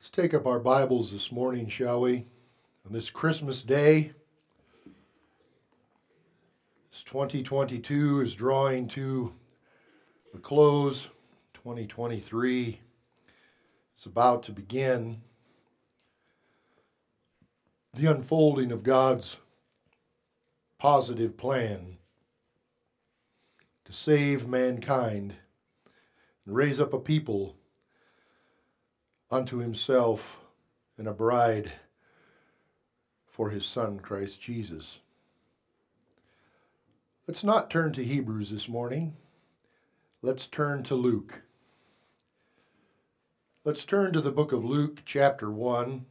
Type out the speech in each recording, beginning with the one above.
Let's take up our Bibles this morning, shall we? On this Christmas day, as 2022 is drawing to a close, 2023 is about to begin. The unfolding of God's positive plan to save mankind and raise up a people unto himself and a bride for his Son, Christ Jesus. Let's not turn to Hebrews this morning. Let's turn to Luke. Let's turn to the book of Luke, chapter 1.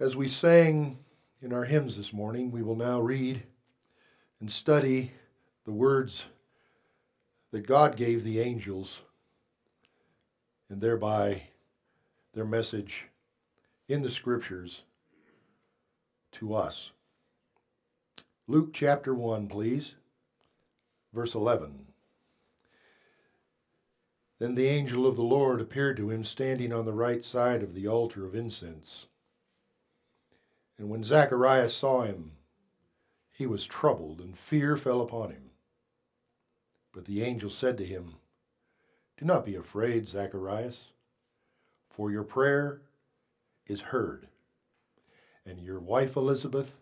As we sang in our hymns this morning, we will now read and study the words that God gave the angels and thereby their message in the scriptures to us. Luke chapter 1, please, verse 11. Then the angel of the Lord appeared to him standing on the right side of the altar of incense. And when Zacharias saw him, he was troubled, and fear fell upon him. But the angel said to him, Do not be afraid, Zacharias, for your prayer is heard, and your wife Elizabeth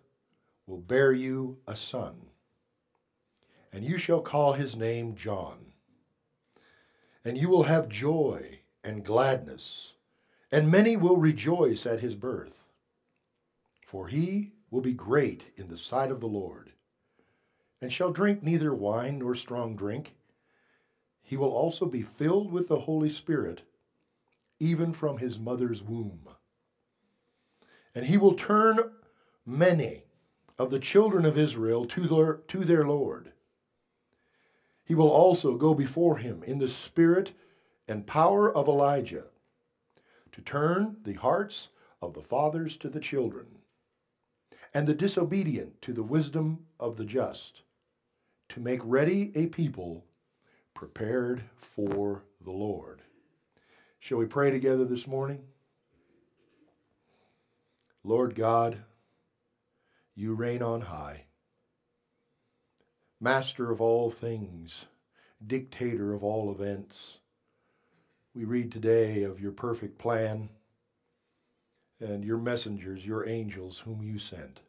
will bear you a son, and you shall call his name John. And you will have joy and gladness, and many will rejoice at his birth. For he will be great in the sight of the Lord and shall drink neither wine nor strong drink. He will also be filled with the Holy Spirit, even from his mother's womb. And he will turn many of the children of Israel to their, to their Lord. He will also go before him in the spirit and power of Elijah to turn the hearts of the fathers to the children and the disobedient to the wisdom of the just to make ready a people prepared for the Lord. Shall we pray together this morning? Lord God, you reign on high, master of all things, dictator of all events. We read today of your perfect plan and your messengers, your angels, whom you sent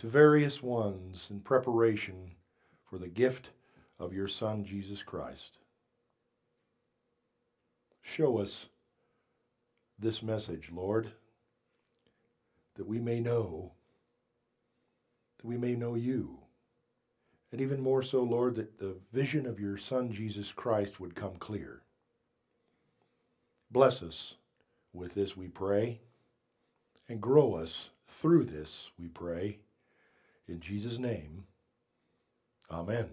to various ones in preparation for the gift of your Son, Jesus Christ. Show us this message, Lord, that we may know, that we may know you. And even more so, Lord, that the vision of your Son, Jesus Christ, would come clear. Bless us with this, we pray, and grow us through this, we pray. In Jesus' name, amen.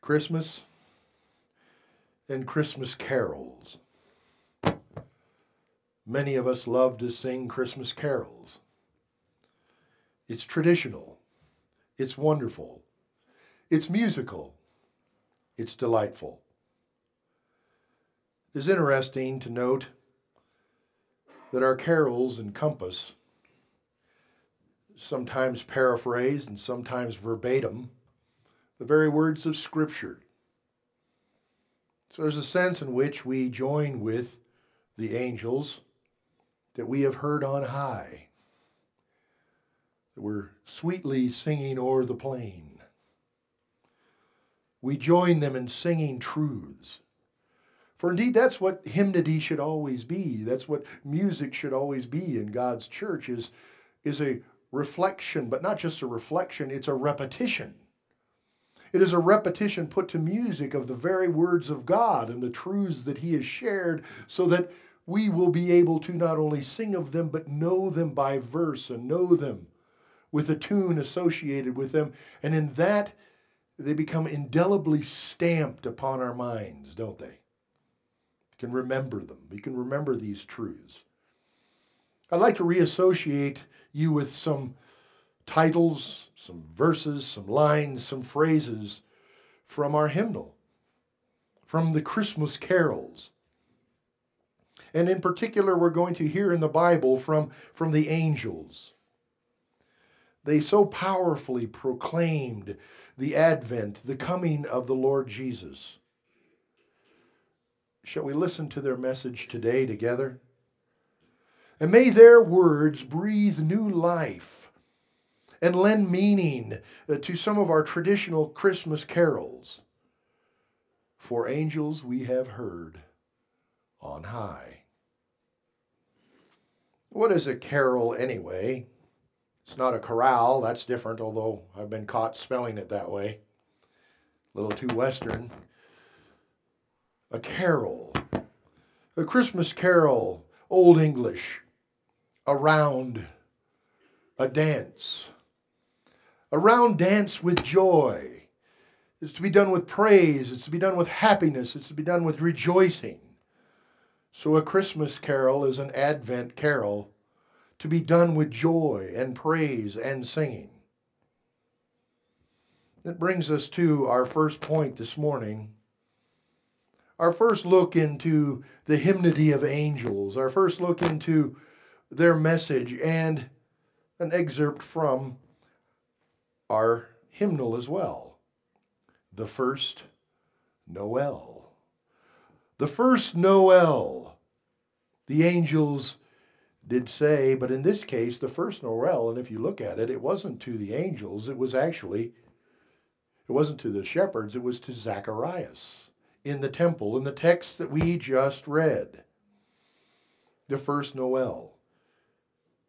Christmas and Christmas carols. Many of us love to sing Christmas carols. It's traditional, it's wonderful, it's musical, it's delightful. It is interesting to note that our carols encompass sometimes paraphrased and sometimes verbatim, the very words of Scripture. So there's a sense in which we join with the angels that we have heard on high, that we're sweetly singing o'er the plain. We join them in singing truths. For indeed, that's what hymnody should always be. That's what music should always be in God's church is, is a reflection, but not just a reflection, it's a repetition. It is a repetition put to music of the very words of God and the truths that He has shared so that we will be able to not only sing of them, but know them by verse and know them with a tune associated with them. And in that, they become indelibly stamped upon our minds, don't they? You can remember them. You can remember these truths. I'd like to reassociate you with some titles, some verses, some lines, some phrases from our hymnal, from the Christmas carols. And in particular, we're going to hear in the Bible from, from the angels. They so powerfully proclaimed the advent, the coming of the Lord Jesus. Shall we listen to their message today together? And may their words breathe new life and lend meaning uh, to some of our traditional Christmas carols. For angels we have heard on high. What is a carol anyway? It's not a chorale, that's different, although I've been caught spelling it that way. A little too Western. A carol. A Christmas carol, Old English. A round. A dance. A round dance with joy. It's to be done with praise. It's to be done with happiness. It's to be done with rejoicing. So a Christmas carol is an Advent carol to be done with joy and praise and singing. That brings us to our first point this morning. Our first look into the hymnody of angels, our first look into their message, and an excerpt from our hymnal as well. The first Noel. The first Noel. The angels did say, but in this case, the first Noel, and if you look at it, it wasn't to the angels, it was actually, it wasn't to the shepherds, it was to Zacharias in the temple, in the text that we just read. The first Noel.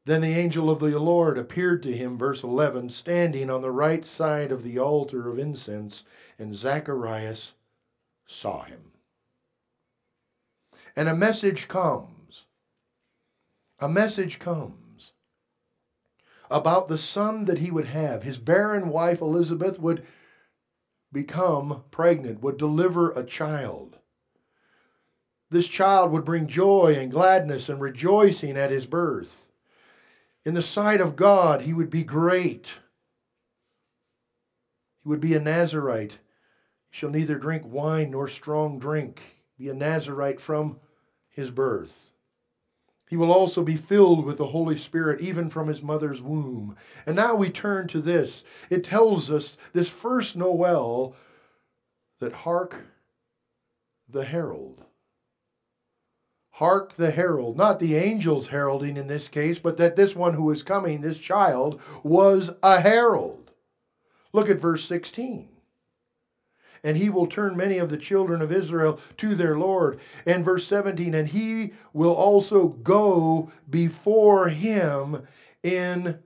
Then the angel of the Lord appeared to him, verse 11, standing on the right side of the altar of incense, and Zacharias saw him. And a message comes a message comes about the son that he would have. His barren wife Elizabeth would become pregnant, would deliver a child. This child would bring joy and gladness and rejoicing at his birth. In the sight of God, he would be great. He would be a Nazarite. He shall neither drink wine nor strong drink, be a Nazarite from his birth. He will also be filled with the Holy Spirit even from his mother's womb. And now we turn to this. It tells us this first Noel that hark the herald. Hark the herald, not the angels heralding in this case, but that this one who is coming, this child, was a herald. Look at verse 16 and he will turn many of the children of Israel to their Lord. And verse 17, and he will also go before him in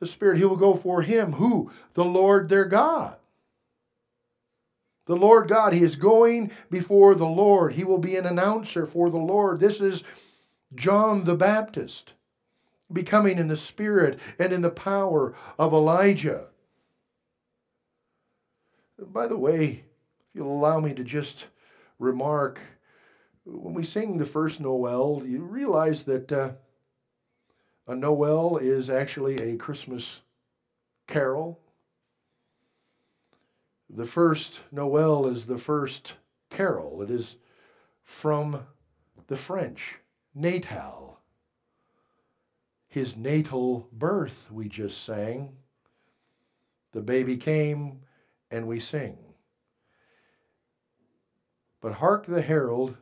the Spirit. He will go for him. Who? The Lord their God. The Lord God. He is going before the Lord. He will be an announcer for the Lord. This is John the Baptist becoming in the spirit and in the power of Elijah. By the way, if you'll allow me to just remark, when we sing the first Noel, you realize that uh, a Noel is actually a Christmas carol. The first Noel is the first carol. It is from the French, natal. His natal birth, we just sang. The baby came, and we sing. But hark the herald,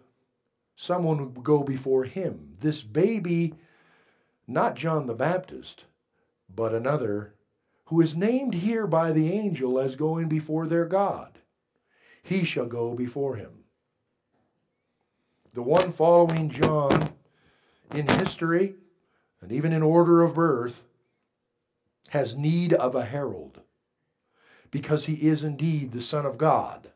someone would go before him. This baby, not John the Baptist, but another, who is named here by the angel as going before their God. He shall go before him. The one following John in history and even in order of birth has need of a herald because he is indeed the Son of God.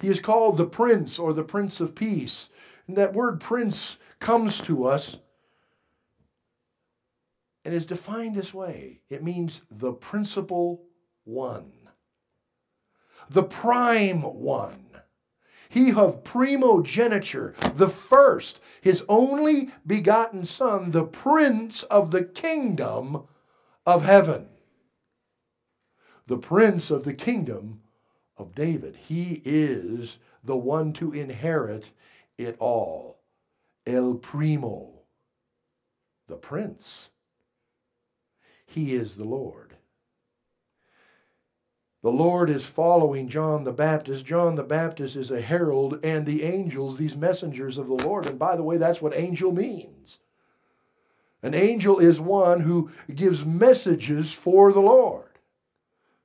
He is called the Prince or the Prince of Peace. And that word prince comes to us and is defined this way it means the principal one, the prime one. He of primogeniture, the first, his only begotten Son, the Prince of the kingdom of heaven, the Prince of the kingdom of David. He is the one to inherit it all. El Primo, the Prince. He is the Lord. The Lord is following John the Baptist. John the Baptist is a herald, and the angels, these messengers of the Lord. And by the way, that's what angel means. An angel is one who gives messages for the Lord.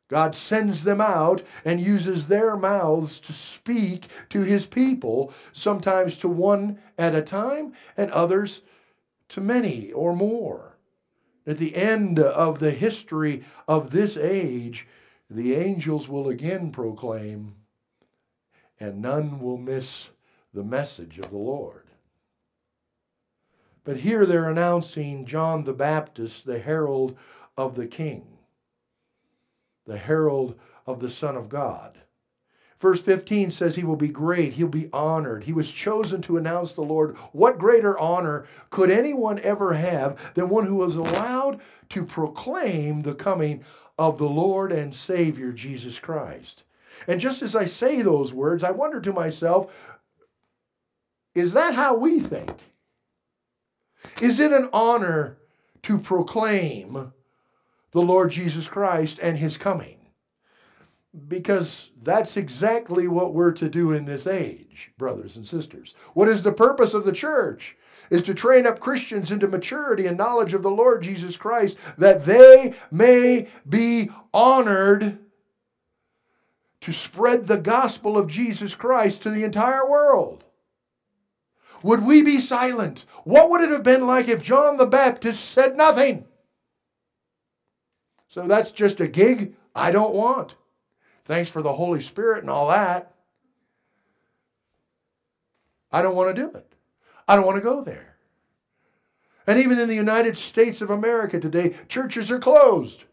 God sends them out and uses their mouths to speak to his people, sometimes to one at a time, and others to many or more. At the end of the history of this age, the angels will again proclaim, and none will miss the message of the Lord. But here they're announcing John the Baptist, the herald of the King the herald of the Son of God. Verse 15 says he will be great, he'll be honored. He was chosen to announce the Lord. What greater honor could anyone ever have than one who was allowed to proclaim the coming of the Lord and Savior Jesus Christ? And just as I say those words, I wonder to myself, is that how we think? Is it an honor to proclaim the Lord Jesus Christ and his coming. Because that's exactly what we're to do in this age, brothers and sisters. What is the purpose of the church? Is to train up Christians into maturity and knowledge of the Lord Jesus Christ that they may be honored to spread the gospel of Jesus Christ to the entire world. Would we be silent? What would it have been like if John the Baptist said nothing? So that's just a gig I don't want. Thanks for the Holy Spirit and all that. I don't want to do it. I don't want to go there. And even in the United States of America today, churches are closed.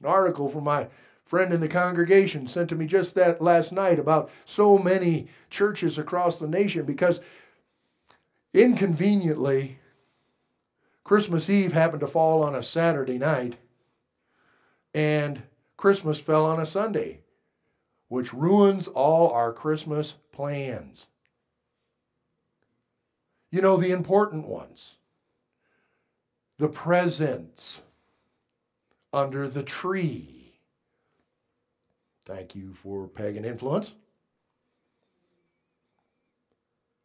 An article from my friend in the congregation sent to me just that last night about so many churches across the nation because inconveniently Christmas Eve happened to fall on a Saturday night, and Christmas fell on a Sunday, which ruins all our Christmas plans. You know, the important ones the presents under the tree. Thank you for pagan influence.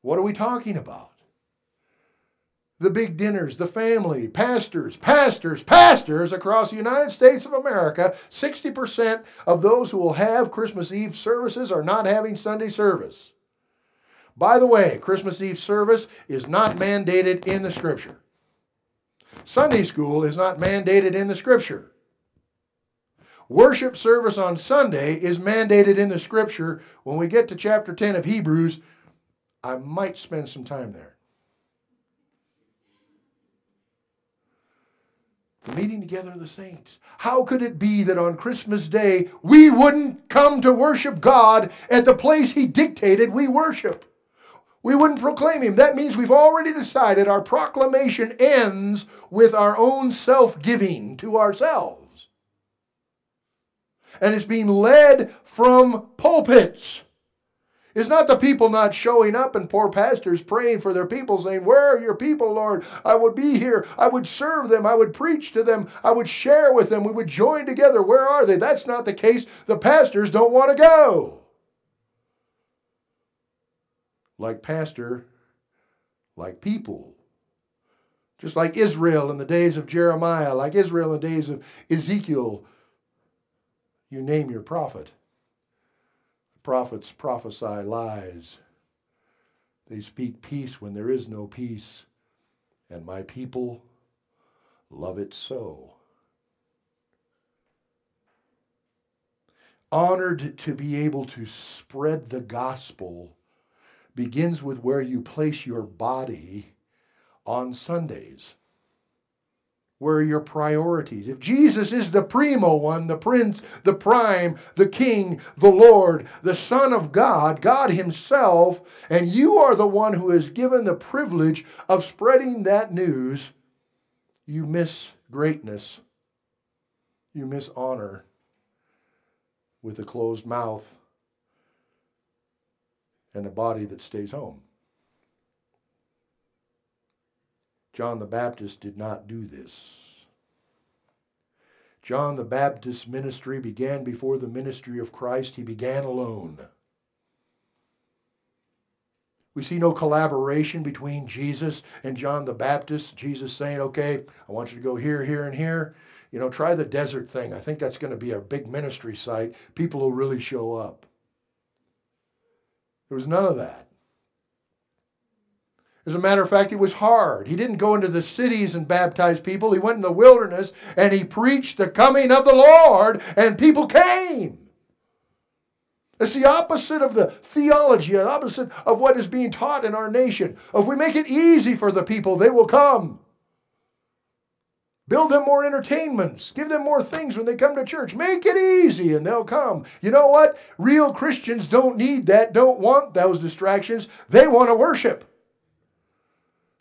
What are we talking about? The big dinners, the family, pastors, pastors, pastors across the United States of America. 60% of those who will have Christmas Eve services are not having Sunday service. By the way, Christmas Eve service is not mandated in the Scripture. Sunday school is not mandated in the Scripture. Worship service on Sunday is mandated in the Scripture. When we get to chapter 10 of Hebrews, I might spend some time there. The meeting together of the saints. How could it be that on Christmas Day we wouldn't come to worship God at the place He dictated we worship? We wouldn't proclaim Him. That means we've already decided our proclamation ends with our own self giving to ourselves. And it's being led from pulpits. It's not the people not showing up and poor pastors praying for their people, saying, Where are your people, Lord? I would be here. I would serve them. I would preach to them. I would share with them. We would join together. Where are they? That's not the case. The pastors don't want to go. Like pastor, like people. Just like Israel in the days of Jeremiah, like Israel in the days of Ezekiel. You name your prophet. Prophets prophesy lies. They speak peace when there is no peace, and my people love it so. Honored to be able to spread the gospel begins with where you place your body on Sundays. Where are your priorities? If Jesus is the primo one, the prince, the prime, the king, the Lord, the Son of God, God Himself, and you are the one who is given the privilege of spreading that news, you miss greatness, you miss honor with a closed mouth and a body that stays home. John the Baptist did not do this. John the Baptist's ministry began before the ministry of Christ. He began alone. We see no collaboration between Jesus and John the Baptist. Jesus saying, okay, I want you to go here, here, and here. You know, try the desert thing. I think that's going to be a big ministry site. People will really show up. There was none of that. As a matter of fact, it was hard. He didn't go into the cities and baptize people. He went in the wilderness and he preached the coming of the Lord, and people came. It's the opposite of the theology, the opposite of what is being taught in our nation. If we make it easy for the people, they will come. Build them more entertainments. Give them more things when they come to church. Make it easy and they'll come. You know what? Real Christians don't need that, don't want those distractions. They want to worship.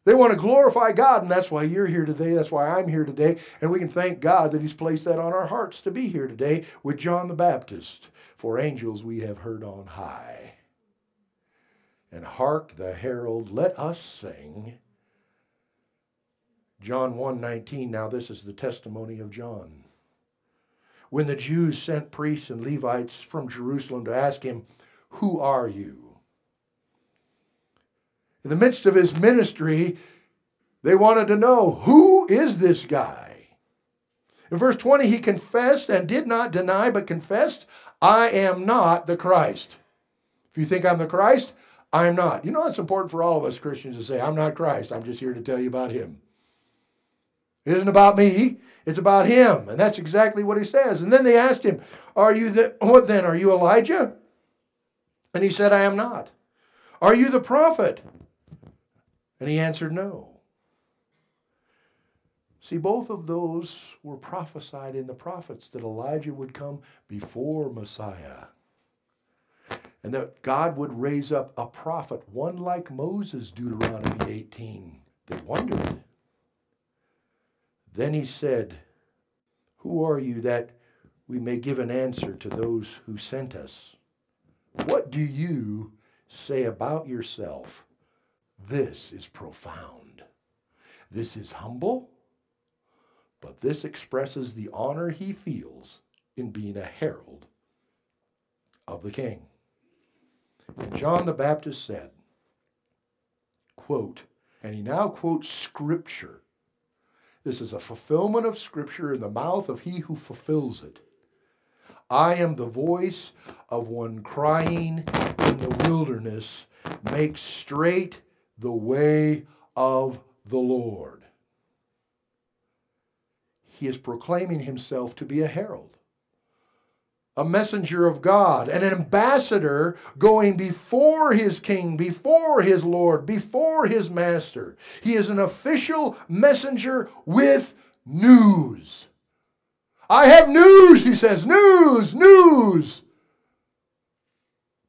They want to glorify God, and that's why you're here today. That's why I'm here today. And we can thank God that He's placed that on our hearts to be here today with John the Baptist. For angels we have heard on high. And hark the herald, let us sing John 1:19 now this is the testimony of John. When the Jews sent priests and Levites from Jerusalem to ask him, "Who are you?" In the midst of his ministry, they wanted to know, "Who is this guy?" In verse 20, he confessed and did not deny, but confessed, I am not the Christ. If you think I'm the Christ, I'm not. You know, it's important for all of us Christians to say, I'm not Christ. I'm just here to tell you about him. It isn't about me, it's about him. And that's exactly what he says. And then they asked him, Are you the what then? Are you Elijah? And he said, I am not. Are you the prophet? And he answered, No. See, both of those were prophesied in the prophets that Elijah would come before Messiah. And that God would raise up a prophet, one like Moses, Deuteronomy 18. They wondered. Then he said, Who are you that we may give an answer to those who sent us? What do you say about yourself? This is profound. This is humble, but this expresses the honor he feels in being a herald of the king. And John the Baptist said, quote, and he now quotes scripture this is a fulfillment of Scripture in the mouth of he who fulfills it. I am the voice of one crying in the wilderness, make straight the way of the Lord. He is proclaiming himself to be a herald a messenger of God, an ambassador going before his king, before his Lord, before his master. He is an official messenger with news. I have news, he says. News, news.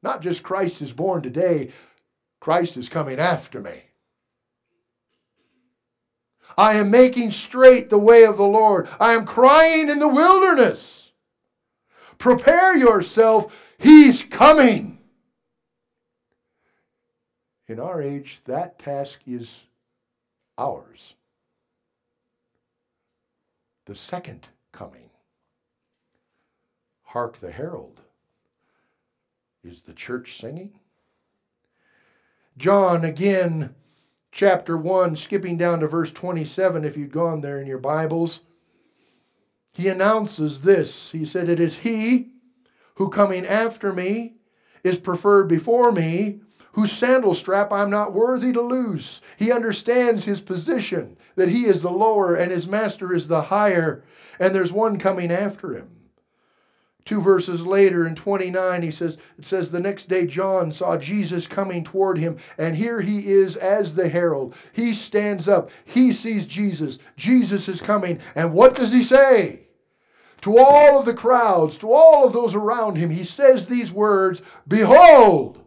Not just Christ is born today, Christ is coming after me. I am making straight the way of the Lord. I am crying in the wilderness. Prepare yourself, he's coming. In our age, that task is ours. The second coming. Hark the herald. Is the church singing? John again, chapter 1, skipping down to verse 27, if you'd gone there in your Bibles he announces this. He said, It is he who coming after me is preferred before me, whose sandal strap I'm not worthy to loose. He understands his position, that he is the lower and his master is the higher, and there's one coming after him. Two verses later in 29, he says, it says, The next day John saw Jesus coming toward him, and here he is as the herald. He stands up, he sees Jesus. Jesus is coming, and what does he say? to all of the crowds, to all of those around him, he says these words Behold,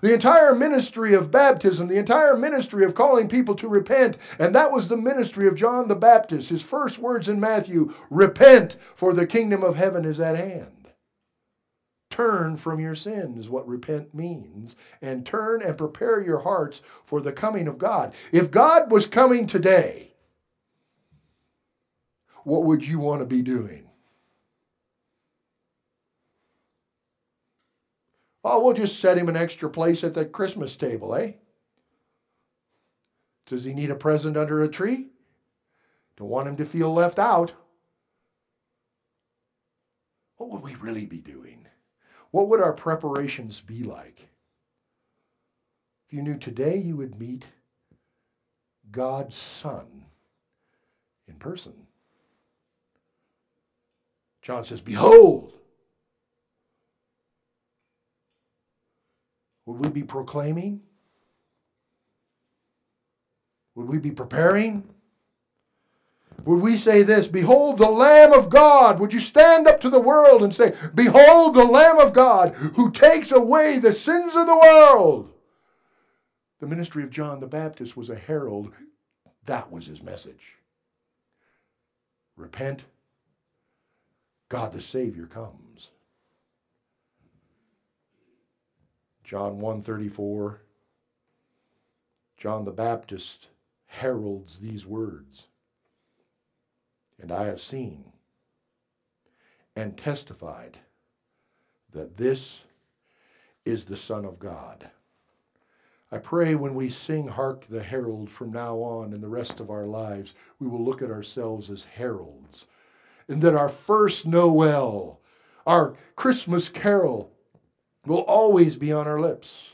The entire ministry of baptism, the entire ministry of calling people to repent, and that was the ministry of John the Baptist. His first words in Matthew repent, for the kingdom of heaven is at hand. Turn from your sin is what repent means, and turn and prepare your hearts for the coming of God. If God was coming today, what would you want to be doing? Oh, we'll just set him an extra place at the Christmas table, eh? Does he need a present under a tree? Don't want him to feel left out. What would we really be doing? What would our preparations be like? If you knew today you would meet God's Son in person. John says, Behold, Would we be proclaiming? Would we be preparing? Would we say this, Behold the Lamb of God? Would you stand up to the world and say, Behold the Lamb of God who takes away the sins of the world? The ministry of John the Baptist was a herald. That was his message. Repent, God the Savior comes. John 134. John the Baptist heralds these words. And I have seen and testified that this is the Son of God. I pray when we sing Hark the Herald from now on and the rest of our lives, we will look at ourselves as heralds. And that our first Noel, our Christmas carol, will always be on our lips.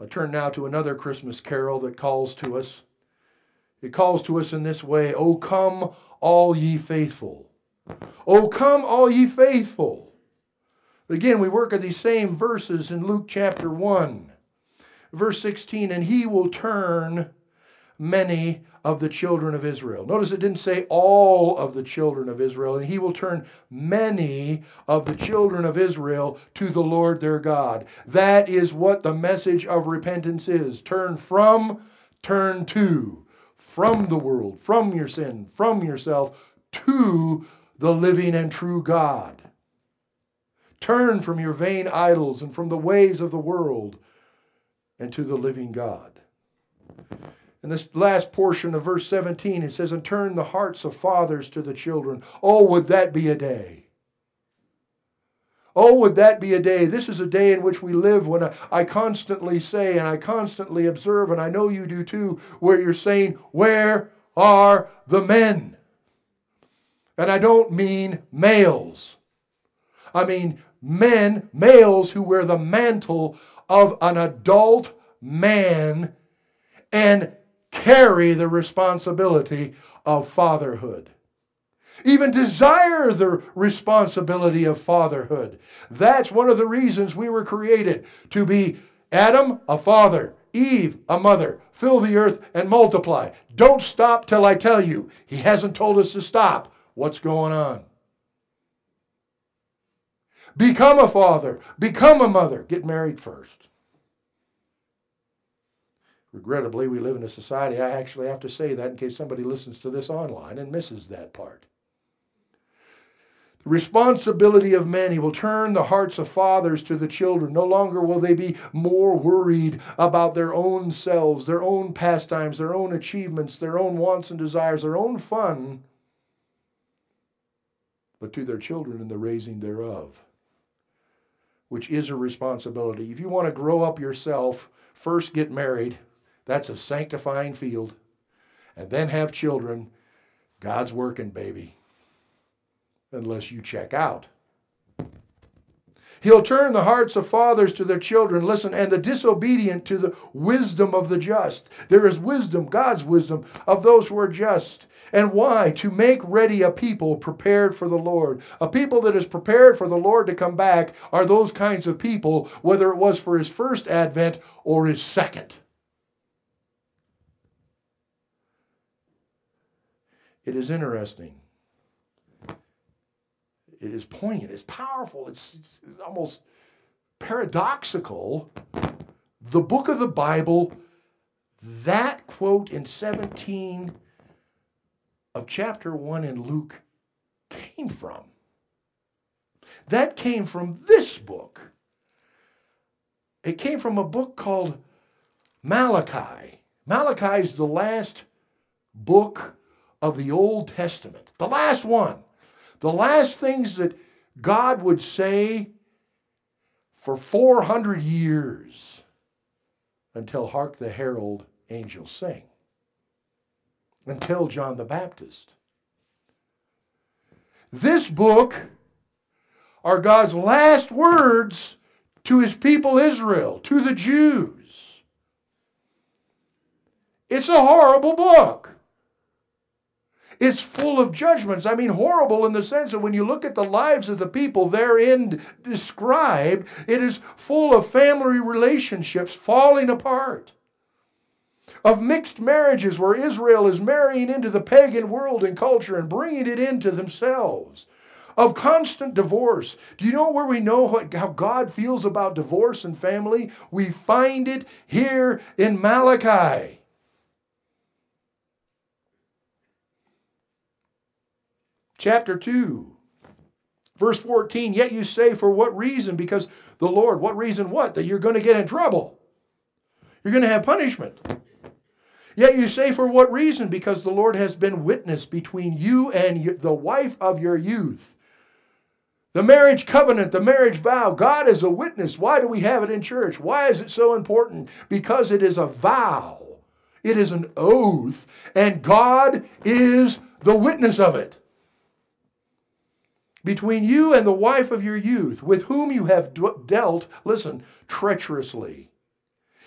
I turn now to another Christmas carol that calls to us. It calls to us in this way O come, all ye faithful. O come, all ye faithful. Again, we work at these same verses in Luke chapter 1, verse 16, and he will turn many of the children of Israel. Notice it didn't say all of the children of Israel, and he will turn many of the children of Israel to the Lord their God. That is what the message of repentance is. Turn from, turn to, from the world, from your sin, from yourself, to the living and true God. Turn from your vain idols and from the ways of the world and to the living God. In this last portion of verse 17, it says, And turn the hearts of fathers to the children. Oh, would that be a day! Oh, would that be a day? This is a day in which we live when I, I, constantly say and I constantly observe, and I know you do too, where you're saying, Where are the men? And I don't mean males. I mean men, males who wear the mantle of an adult man and carry the responsibility of fatherhood. Even desire the responsibility of fatherhood. That's one of the reasons we were created to be Adam, a father, Eve, a mother. Fill the earth and multiply. Don't stop till I tell you. He hasn't told us to stop. What's going on? Become a father, become a mother. Get married first. Regrettably, we live in a society, I actually have to say that in case somebody listens to this online and misses that part. The responsibility of men, he will turn the hearts of fathers to the children. No longer will they be more worried about their own selves, their own pastimes, their own achievements, their own wants and desires, their own fun, but to their children and the raising thereof, which is a responsibility. If you want to grow up yourself, first get married that's a sanctifying field. And then have children. God's working, baby. Unless you check out. He'll turn the hearts of fathers to their children, listen, and the disobedient to the wisdom of the just. There is wisdom, God's wisdom, of those who are just. And why? To make ready a people prepared for the Lord. A people that is prepared for the Lord to come back are those kinds of people, whether it was for his first advent or his second. It is interesting. It is poignant. It's powerful. It's, it's almost paradoxical, the book of the Bible, that quote in 17 of chapter 1 in Luke came from. That came from this book. It came from a book called Malachi. Malachi is the last book of the Old Testament, the last one. The last things that God would say for 400 years until Hark the Herald Angels Sing, until John the Baptist. This book are God's last words to his people Israel, to the Jews. It's a horrible book. It's full of judgments. I mean, horrible in the sense that when you look at the lives of the people therein described, it is full of family relationships falling apart, of mixed marriages where Israel is marrying into the pagan world and culture and bringing it into themselves. Of constant divorce. Do you know where we know how God feels about divorce and family? We find it here in Malachi. Chapter 2, verse 14. Yet you say, For what reason? Because the Lord, what reason what? That you're going to get in trouble. You're going to have punishment. Yet you say, For what reason? Because the Lord has been witness between you and the wife of your youth. The marriage covenant, the marriage vow, God is a witness. Why do we have it in church? Why is it so important? Because it is a vow, it is an oath, and God is the witness of it between you and the wife of your youth, with whom you have dealt, listen, treacherously.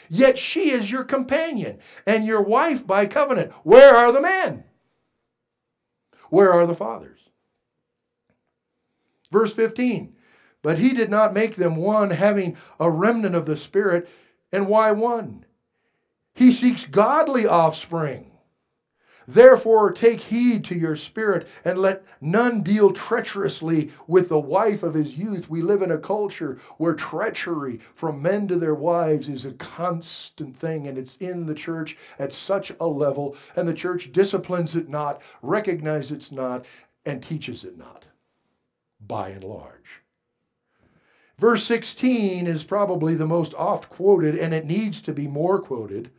Yet she is your companion and your wife by covenant. Where are the men? Where are the fathers? Verse 15 But he did not make them one, having a remnant of the Spirit. And why one? He seeks godly offspring. Therefore, take heed to your spirit and let none deal treacherously with the wife of his youth. We live in a culture where treachery from men to their wives is a constant thing, and it's in the church at such a level, and the church disciplines it not, recognizes it's not, and teaches it not, by and large. Verse 16 is probably the most oft quoted, and it needs to be more quoted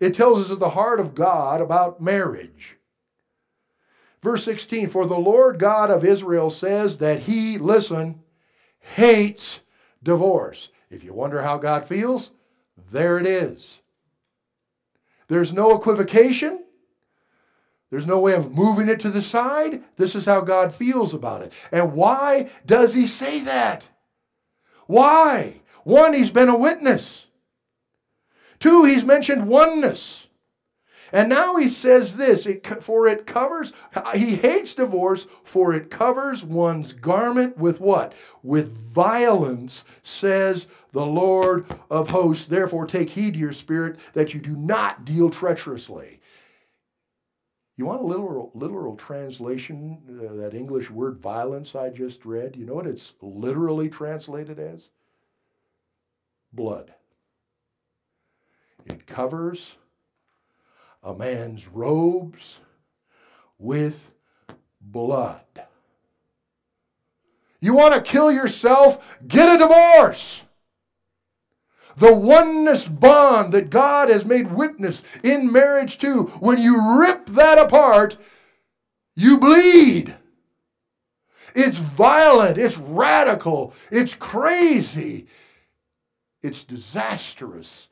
it tells us of the heart of God about marriage. Verse 16 For the Lord God of Israel says that he, listen, hates divorce. If you wonder how God feels, there it is. There's no equivocation. There's no way of moving it to the side. This is how God feels about it. And why does he say that? Why? One, he's been a witness. Two, he's mentioned oneness. And now he says this it, for it covers, he hates divorce, for it covers one's garment with what? With violence, says the Lord of hosts. Therefore, take heed to your spirit that you do not deal treacherously. You want a literal, literal translation, uh, that English word violence I just read? You know what it's literally translated as? Blood. It covers a man's robes with blood. You want to kill yourself? Get a divorce. The oneness bond that God has made witness in marriage to, when you rip that apart, you bleed. It's violent, it's radical, it's crazy, it's disastrous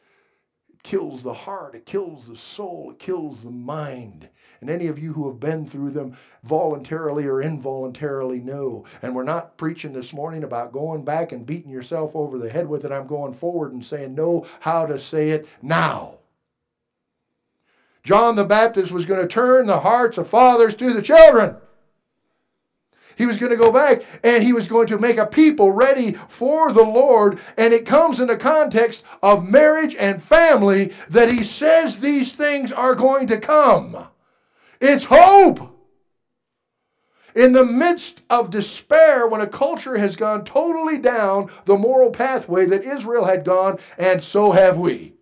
kills the heart, it kills the soul, it kills the mind. And any of you who have been through them voluntarily or involuntarily know. And we're not preaching this morning about going back and beating yourself over the head with it. I'm going forward and saying, know how to say it now. John the Baptist was going to turn the hearts of fathers to the children. He was going to go back and he was going to make a people ready for the Lord. And it comes in the context of marriage and family that he says these things are going to come. It's hope. In the midst of despair, when a culture has gone totally down the moral pathway that Israel had gone, and so have we.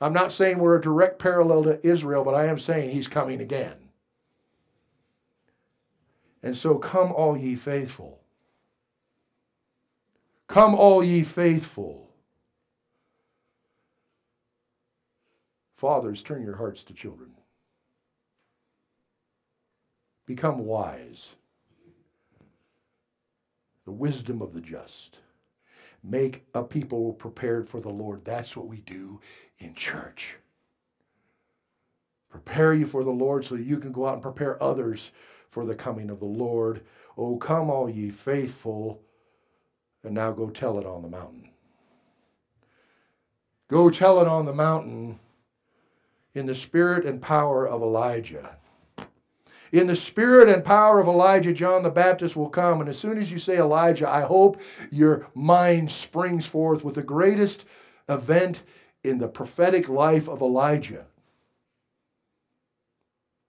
I'm not saying we're a direct parallel to Israel, but I am saying he's coming again. And so, come all ye faithful. Come all ye faithful. Fathers, turn your hearts to children. Become wise. The wisdom of the just. Make a people prepared for the Lord. That's what we do in church. Prepare you for the Lord so that you can go out and prepare others for the coming of the Lord. Oh, come, all ye faithful, and now go tell it on the mountain. Go tell it on the mountain in the spirit and power of Elijah. In the spirit and power of Elijah, John the Baptist will come. And as soon as you say Elijah, I hope your mind springs forth with the greatest event in the prophetic life of Elijah.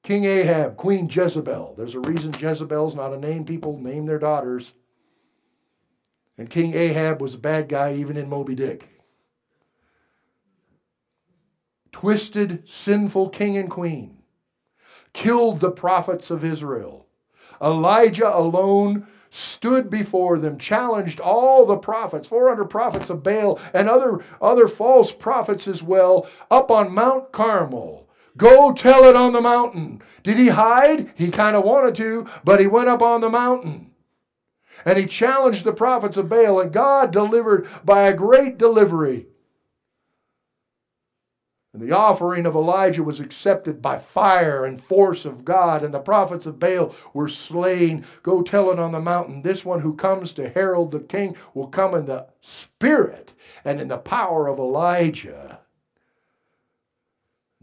King Ahab, Queen Jezebel. There's a reason Jezebel's not a name people name their daughters. And King Ahab was a bad guy even in Moby Dick. Twisted, sinful king and queen killed the prophets of Israel. Elijah alone stood before them, challenged all the prophets, 400 prophets of Baal and other, other false prophets as well, up on Mount Carmel. Go tell it on the mountain. Did he hide? He kind of wanted to, but he went up on the mountain. And he challenged the prophets of Baal, and God delivered by a great delivery. And the offering of Elijah was accepted by fire and force of God, and the prophets of Baal were slain. Go tell it on the mountain. This one who comes to herald the king will come in the spirit and in the power of Elijah.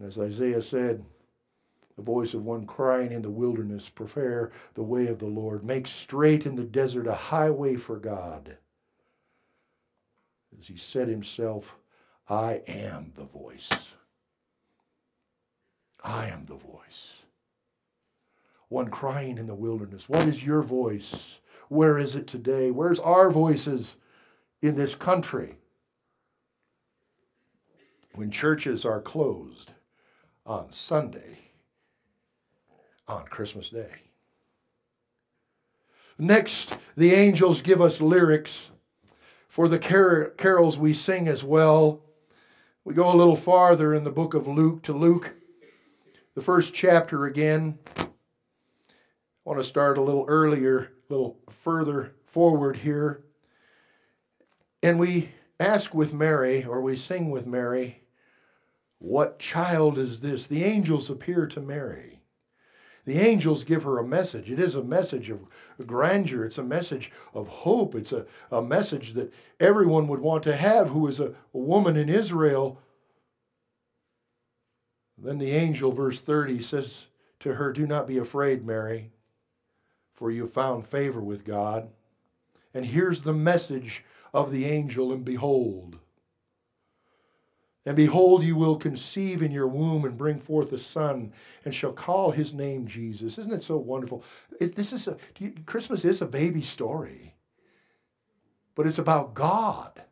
And as Isaiah said, the voice of one crying in the wilderness, prepare the way of the Lord, make straight in the desert a highway for God. As he said himself, I am the voice. I am the voice. One crying in the wilderness. What is your voice? Where is it today? Where's our voices in this country? When churches are closed on Sunday, on Christmas Day. Next, the angels give us lyrics for the car- carols we sing as well. We go a little farther in the book of Luke to Luke the first chapter again. I want to start a little earlier, a little further forward here. And we ask with Mary, or we sing with Mary, What child is this? The angels appear to Mary. The angels give her a message. It is a message of grandeur. It's a message of hope. It's a, a message that everyone would want to have who is a, a woman in Israel then the angel, verse 30, says to her, Do not be afraid, Mary, for you have found favor with God. And here's the message of the angel, and behold, and behold, you will conceive in your womb and bring forth a son, and shall call his name Jesus. Isn't it so wonderful? It, this is a, you, Christmas is a baby story, but it's about God.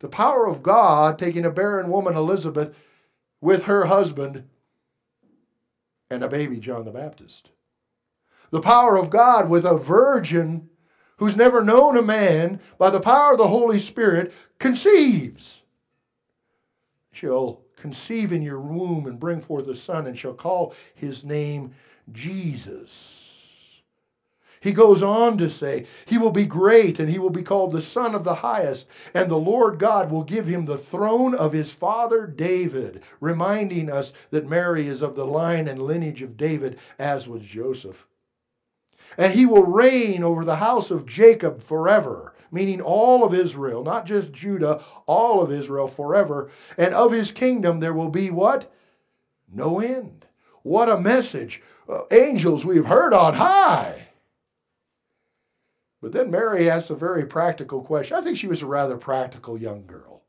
The power of God taking a barren woman, Elizabeth, with her husband and a baby, John the Baptist. The power of God with a virgin who's never known a man, by the power of the Holy Spirit, conceives. She'll conceive in your womb and bring forth a son, and shall call his name Jesus. He goes on to say, He will be great, and he will be called the Son of the Highest, and the Lord God will give him the throne of his father David, reminding us that Mary is of the line and lineage of David, as was Joseph. And he will reign over the house of Jacob forever, meaning all of Israel, not just Judah, all of Israel forever. And of his kingdom there will be what? No end. What a message. Uh, angels we've heard on high. But then Mary asks a very practical question. I think she was a rather practical young girl.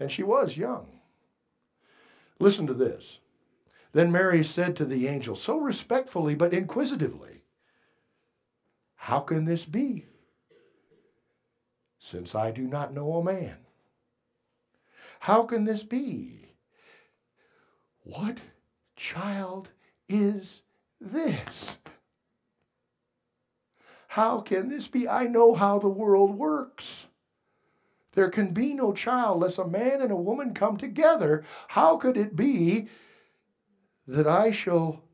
And she was young. Listen to this. Then Mary said to the angel, so respectfully but inquisitively, How can this be? Since I do not know a man. How can this be? What child is this? How can this be? I know how the world works. There can be no child unless a man and a woman come together. How could it be that I shall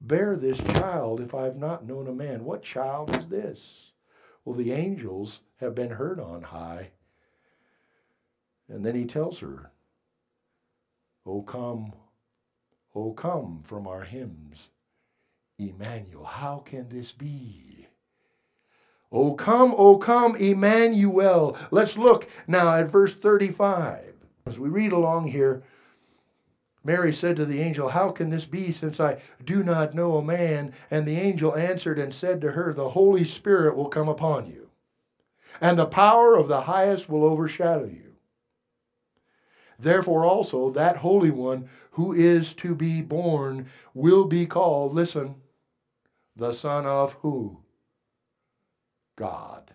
bear this child if I have not known a man? What child is this? Well, the angels have been heard on high. And then he tells her, O come, O come from our hymns, Emmanuel. How can this be? O come, O come, Emmanuel. Let's look now at verse 35. As we read along here, Mary said to the angel, How can this be since I do not know a man? And the angel answered and said to her, The Holy Spirit will come upon you, and the power of the highest will overshadow you. Therefore, also, that Holy One who is to be born will be called, listen, the Son of who? God.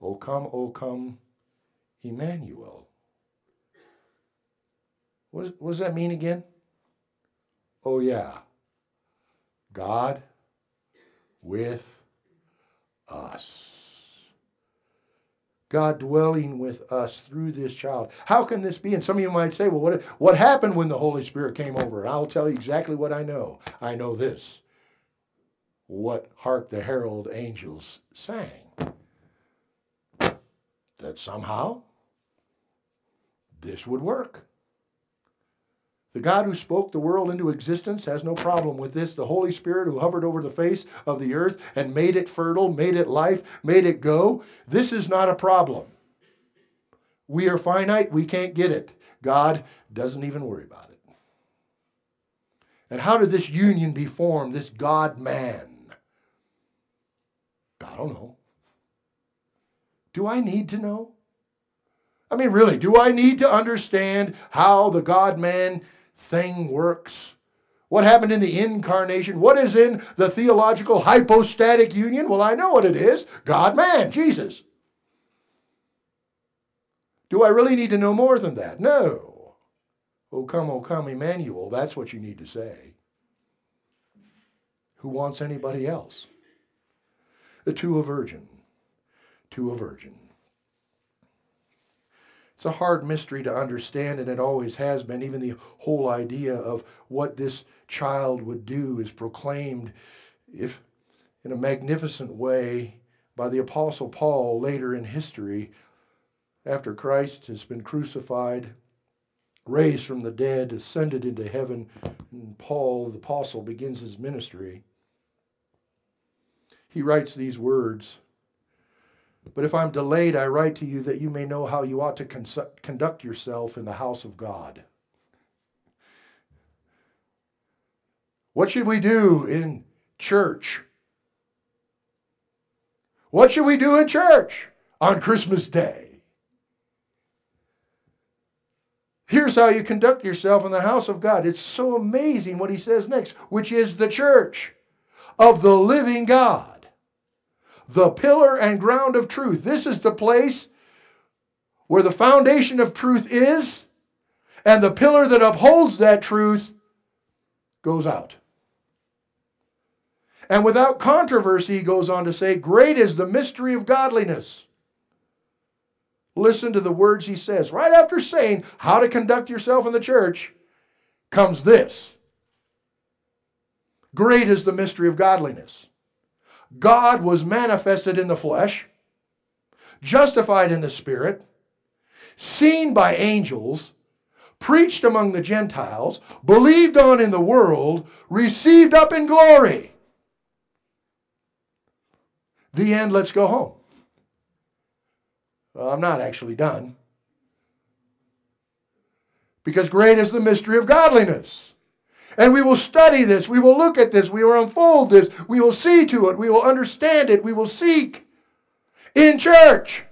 O come, O come, Emmanuel. What, does that mean again? Oh, yeah. God with us. God dwelling with us through this child. How can this be? And some of you might say, well, what, what happened when the Holy Spirit came over? I'll tell you exactly what I know. I know this what Hark the Herald Angels sang. That somehow this would work. The God who spoke the world into existence has no problem with this. The Holy Spirit who hovered over the face of the earth and made it fertile, made it life, made it go. This is not a problem. We are finite, we can't get it. God doesn't even worry about it. And how did this union be formed, this God man? I don't know. Do I need to know? I mean, really, do I need to understand how the God man thing works? What happened in the incarnation? What is in the theological hypostatic union? Well, I know what it is God man, Jesus. Do I really need to know more than that? No. Oh, come, oh, come, Emmanuel. That's what you need to say. Who wants anybody else? to a virgin. To a virgin. It's a hard mystery to understand, and it always has been. Even the whole idea of what this child would do is proclaimed, if in a magnificent way, by the Apostle Paul later in history, after Christ has been crucified, raised from the dead, ascended into heaven, and Paul, the Apostle, begins his ministry he writes these words But if I'm delayed, I write to you that you may know how you ought to con- conduct yourself in the house of God. What should we do in church? What should we do in church on Christmas Day? Here's how you conduct yourself in the house of God. It's so amazing what he says next, which is the church of the living God the pillar and ground of truth. This is the place where the foundation of truth is, and the pillar that upholds that truth goes out. And without controversy, he goes on to say, Great is the mystery of godliness. Listen to the words he says. Right after saying how to conduct yourself in the church, comes this Great is the mystery of godliness. God was manifested in the flesh, justified in the spirit, seen by angels, preached among the Gentiles, believed on in the world, received up in glory. The end, let's go home. Well, I'm not actually done. Because great is the mystery of godliness. And we will study this. We will look at this. We will unfold this. We will see to it. We will understand it. We will seek in church,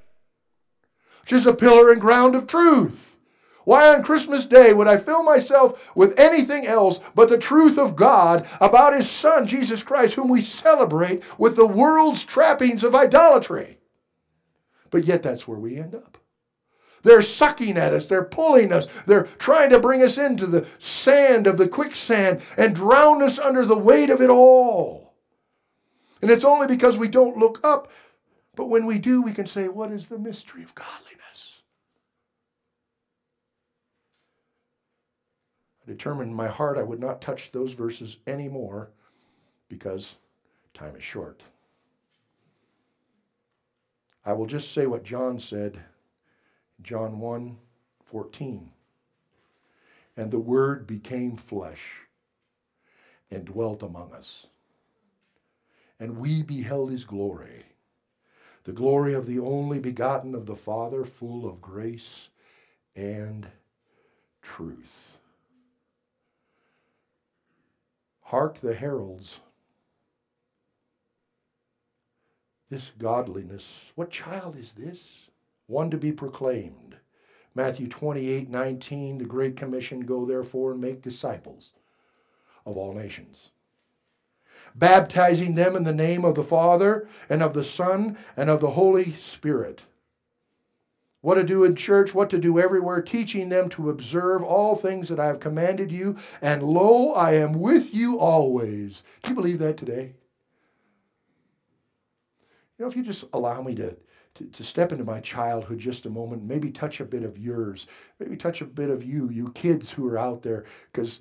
which is a pillar and ground of truth. Why on Christmas Day would I fill myself with anything else but the truth of God about His Son, Jesus Christ, whom we celebrate with the world's trappings of idolatry? But yet that's where we end up. They're sucking at us, they're pulling us, they're trying to bring us into the sand of the quicksand and drown us under the weight of it all. And it's only because we don't look up, but when we do, we can say, What is the mystery of godliness? I determined in my heart I would not touch those verses anymore because time is short. I will just say what John said, John 1 14. And the Word became flesh and dwelt among us. And we beheld his glory, the glory of the only begotten of the Father, full of grace and truth. Hark the heralds. This godliness, what child is this? One to be proclaimed. Matthew 28 19, the Great Commission go therefore and make disciples of all nations, baptizing them in the name of the Father and of the Son and of the Holy Spirit what to do in church, what to do everywhere, teaching them to observe all things that I have commanded you. And lo, I am with you always. Do you believe that today? You know, if you just allow me to, to, to, step into my childhood just a moment, maybe touch a bit of yours, maybe touch a bit of you, you kids who are out there, because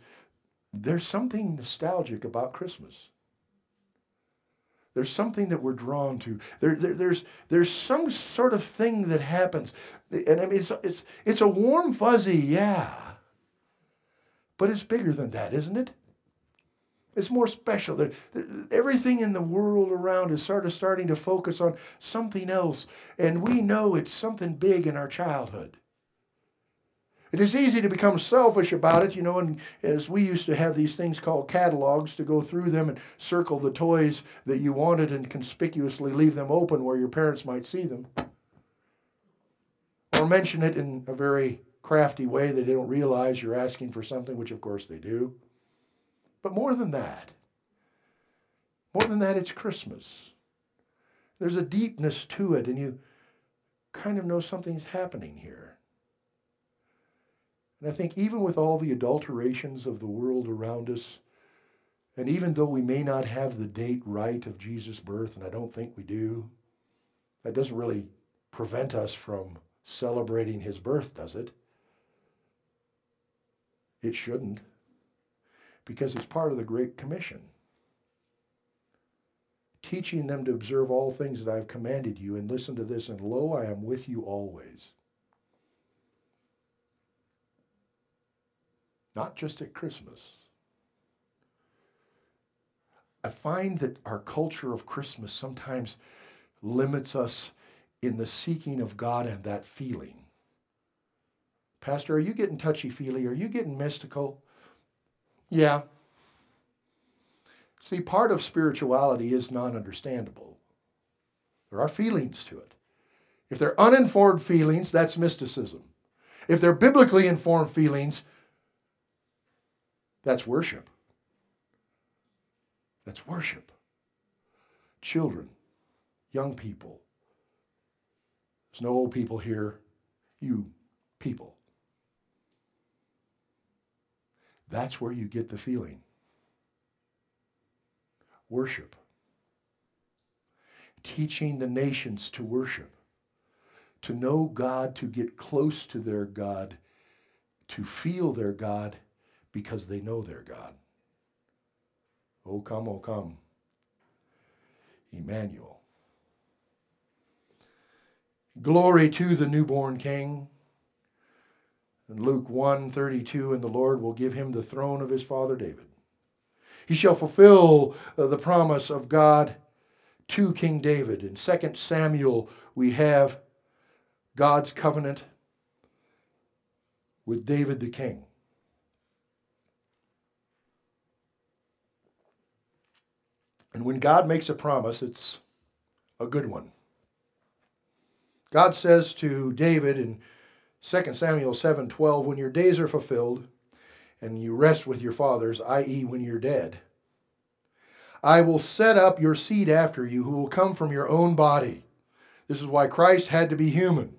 there's something nostalgic about Christmas. There's something that we're drawn to. There, there, there's, there's some sort of thing that happens. And I mean, it's, it's, it's a warm, fuzzy, yeah. But it's bigger than that, isn't it? It's more special. There, there, everything in the world around is sort of starting to focus on something else. And we know it's something big in our childhood. It is easy to become selfish about it, you know, and as we used to have these things called catalogs to go through them and circle the toys that you wanted and conspicuously leave them open where your parents might see them. Or mention it in a very crafty way that they don't realize you're asking for something, which of course they do. But more than that, more than that, it's Christmas. There's a deepness to it, and you kind of know something's happening here. And I think even with all the adulterations of the world around us, and even though we may not have the date right of Jesus' birth, and I don't think we do, that doesn't really prevent us from celebrating his birth, does it? It shouldn't, because it's part of the Great Commission. Teaching them to observe all things that I have commanded you, and listen to this, and lo, I am with you always not just at Christmas. I find that our culture of Christmas sometimes limits us in the seeking of God and that feeling. Pastor, are you getting touchy feely? Are you getting mystical? Yeah. See, part of spirituality is non understandable. There are feelings to it. If they're uninformed feelings, that's mysticism. If they're biblically informed feelings, that's worship. That's worship. Children, young people. There's no old people here. You people. That's where you get the feeling. Worship. Teaching the nations to worship, to know God, to get close to their God, to feel their God, because they know their God. Oh, come, oh, come. Emmanuel. Glory to the newborn King. In Luke 1 32, and the Lord will give him the throne of his father David. He shall fulfill uh, the promise of God to King David. In 2 Samuel, we have God's covenant with David the king. And when God makes a promise, it's a good one. God says to David in 2 Samuel 7:12 when your days are fulfilled and you rest with your fathers, i.e. when you're dead, I will set up your seed after you who will come from your own body. This is why Christ had to be human.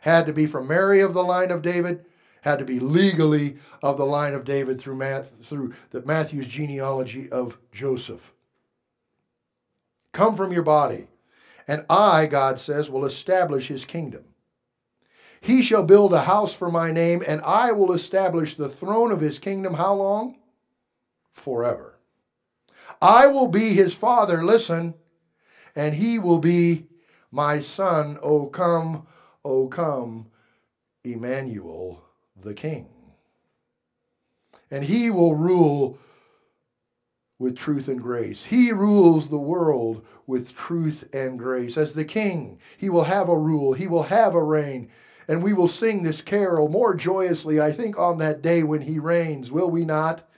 Had to be from Mary of the line of David, had to be legally of the line of David through, Math, through the Matthew's genealogy of Joseph. Come from your body, and I, God says, will establish his kingdom. He shall build a house for my name, and I will establish the throne of his kingdom. How long? Forever. I will be his father, listen, and he will be my son. O come, O come, Emmanuel the King. And he will rule with truth and grace. He rules the world with truth and grace. As the King, he will have a rule, he will have a reign. And we will sing this carol more joyously, I think, on that day when he reigns, will we not?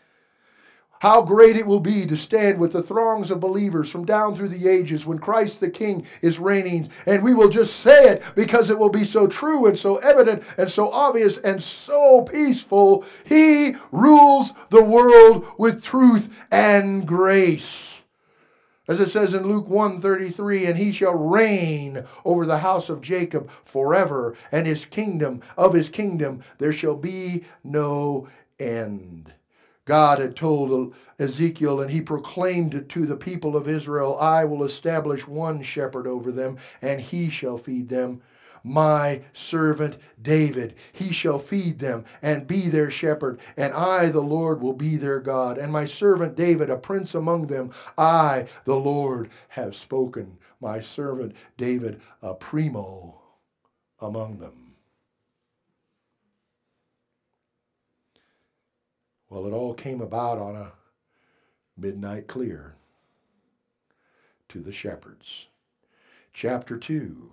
How great it will be to stand with the throngs of believers from down through the ages when Christ the King is reigning. And we will just say it because it will be so true and so evident and so obvious and so peaceful. He rules the world with truth and grace. As it says in Luke 1:33, and he shall reign over the house of Jacob forever, and his kingdom, of his kingdom, there shall be no end. God had told Ezekiel, and he proclaimed it to the people of Israel I will establish one shepherd over them, and he shall feed them. My servant David, he shall feed them and be their shepherd, and I, the Lord, will be their God. And my servant David, a prince among them, I, the Lord, have spoken. My servant David, a primo among them. Well, it all came about on a midnight clear to the shepherds. Chapter 2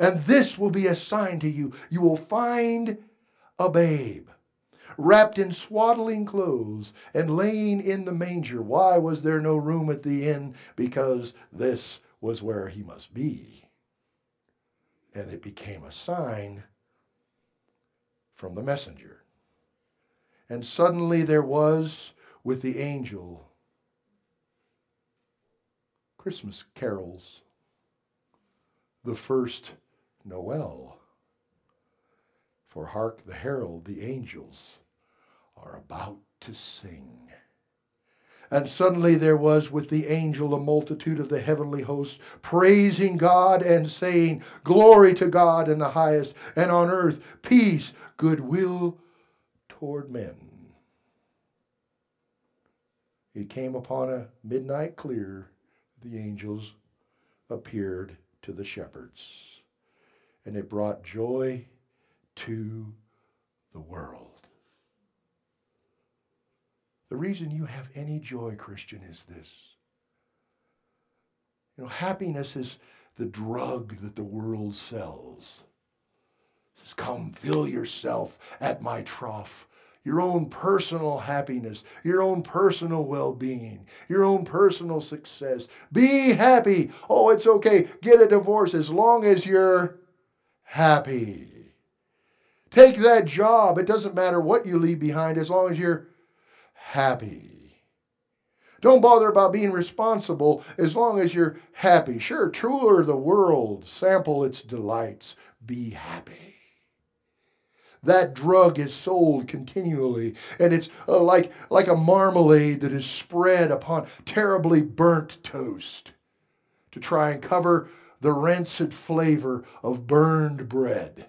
And this will be a sign to you you will find a babe wrapped in swaddling clothes and laying in the manger. Why was there no room at the inn? Because this was where he must be and it became a sign from the messenger. And suddenly there was with the angel Christmas carols, the first Noel. For hark the herald, the angels are about to sing. And suddenly there was with the angel a multitude of the heavenly host, praising God and saying, Glory to God in the highest, and on earth peace, goodwill toward men. It came upon a midnight clear, the angels appeared to the shepherds, and it brought joy to the world. The reason you have any joy, Christian, is this. You know, happiness is the drug that the world sells. It says, Come, fill yourself at my trough. Your own personal happiness, your own personal well being, your own personal success. Be happy. Oh, it's okay. Get a divorce as long as you're happy. Take that job. It doesn't matter what you leave behind as long as you're happy. Don't bother about being responsible as long as you're happy. Sure, truer the world, sample its delights, be happy. That drug is sold continually, and it's uh, like, like a marmalade that is spread upon terribly burnt toast to try and cover the rancid flavor of burned bread.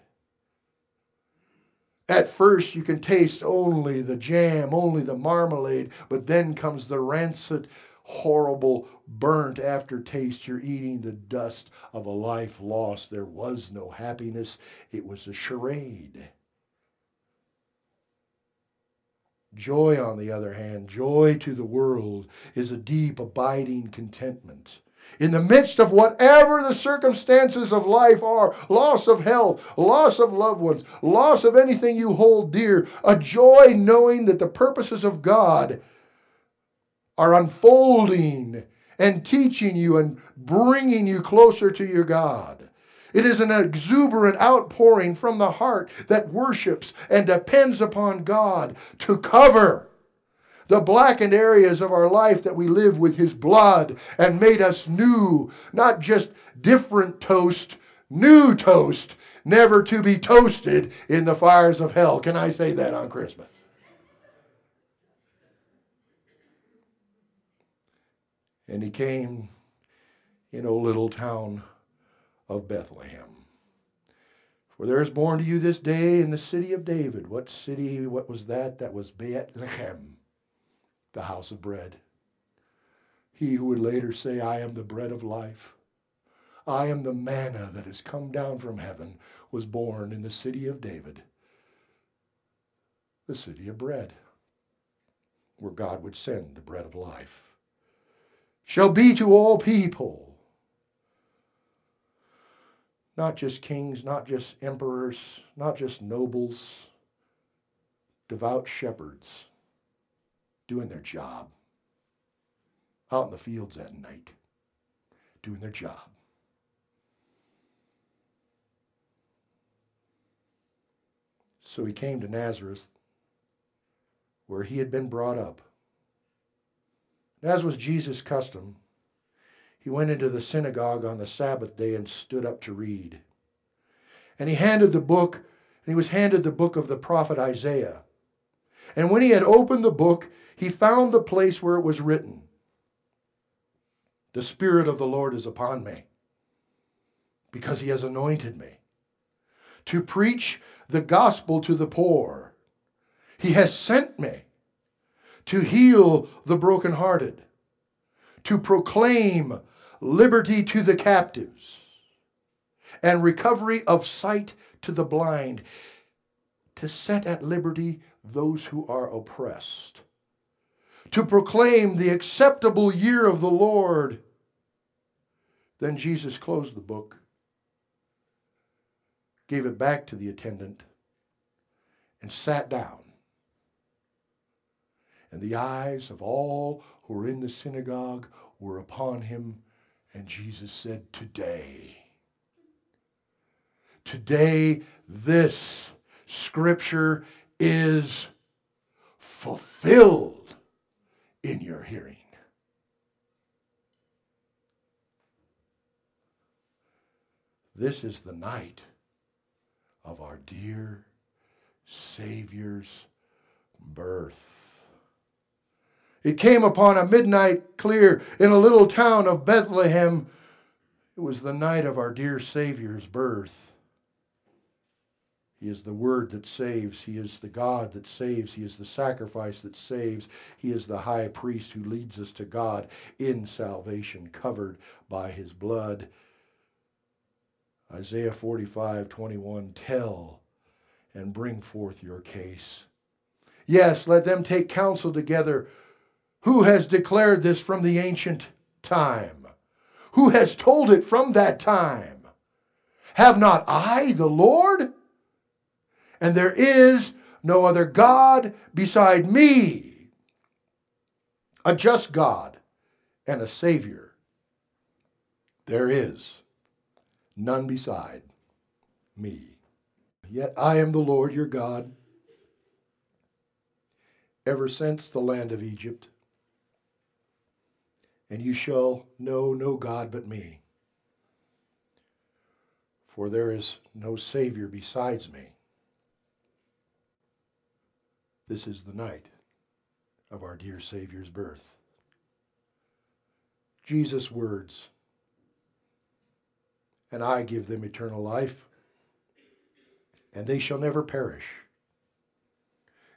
At first, you can taste only the jam, only the marmalade, but then comes the rancid, horrible, burnt aftertaste. You're eating the dust of a life lost. There was no happiness, it was a charade. Joy, on the other hand, joy to the world, is a deep, abiding contentment in the midst of whatever the circumstances of life are loss of health, loss of loved ones, loss of anything you hold dear a joy knowing that the purposes of God are unfolding and teaching you and bringing you closer to your God. It is an exuberant outpouring from the heart that worships and depends upon God to cover the blackened areas of our life that we live with His blood and made us new, not just different toast, new toast, never to be toasted in the fires of hell. Can I say that on Christmas? And he came in a little town of Bethlehem. For there is born to you this day in the city of David. What city, what was that? That was Bethlehem, the house of bread. He who would later say, I am the bread of life. I am the manna that has come down from heaven, was born in the city of David, the city of bread, where God would send the bread of life. Shall be to all people not just kings, not just emperors, not just nobles, devout shepherds doing their job out in the fields at night, doing their job. So he came to Nazareth, where he had been brought up. as was Jesus' custom, he went into the synagogue on the Sabbath day and stood up to read. And he handed the book, and he was handed the book of the prophet Isaiah. And when he had opened the book, he found the place where it was written The Spirit of the Lord is upon me, because he has anointed me to preach the gospel to the poor. He has sent me to heal the brokenhearted, to proclaim liberty to the captives, and recovery of sight to the blind, to set at liberty those who are oppressed, to proclaim the acceptable year of the Lord. Then Jesus closed the book, gave it back to the attendant, and sat down. And the eyes of all who were in the synagogue were upon him and Jesus said, Today, today, this scripture is fulfilled in your hearing. This is the night of our dear Savior's birth. It came upon a midnight clear in a little town of Bethlehem. It was the night of our dear Savior's birth. He is the Word that saves. He is the God that saves. He is the sacrifice that saves. He is the high priest who leads us to God in salvation, covered by his blood. Isaiah 45 21 Tell and bring forth your case. Yes, let them take counsel together who has declared this from the ancient time? Who has told it from that time? Have not I the Lord? And there is no other God beside me, a just God and a Savior. There is none beside me. Yet I am the Lord your God, ever since the land of Egypt and you shall know no God but me. For there is no Savior besides me. This is the night of our dear Savior's birth. Jesus' words, and I give them eternal life, and they shall never perish.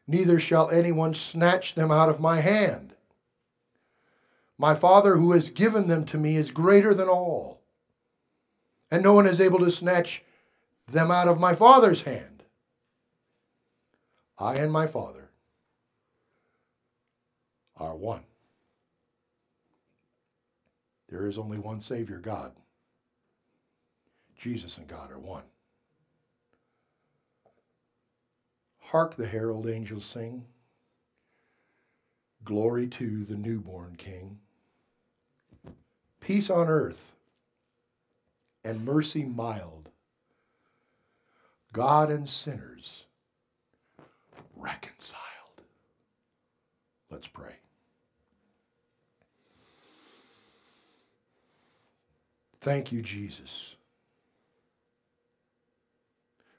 Neither shall anyone snatch them out of my hand. My Father who has given them to me is greater than all, and no one is able to snatch them out of my Father's hand. I and my Father are one. There is only one Savior, God. Jesus and God are one. Hark the herald angels sing. Glory to the newborn King. Peace on earth and mercy mild. God and sinners reconciled. Let's pray. Thank you, Jesus.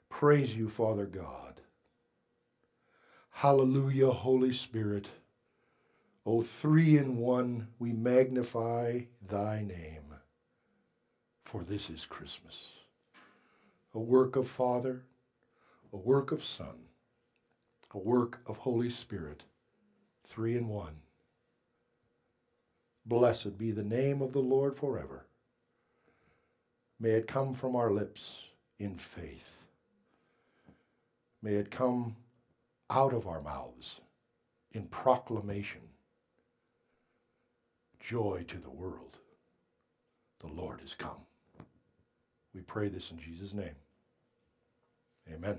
Praise you, Father God. Hallelujah, Holy Spirit. O three in one, we magnify thy name, for this is Christmas. A work of Father, a work of Son, a work of Holy Spirit, three in one. Blessed be the name of the Lord forever. May it come from our lips in faith. May it come out of our mouths in proclamation. Joy to the world. The Lord has come. We pray this in Jesus' name. Amen.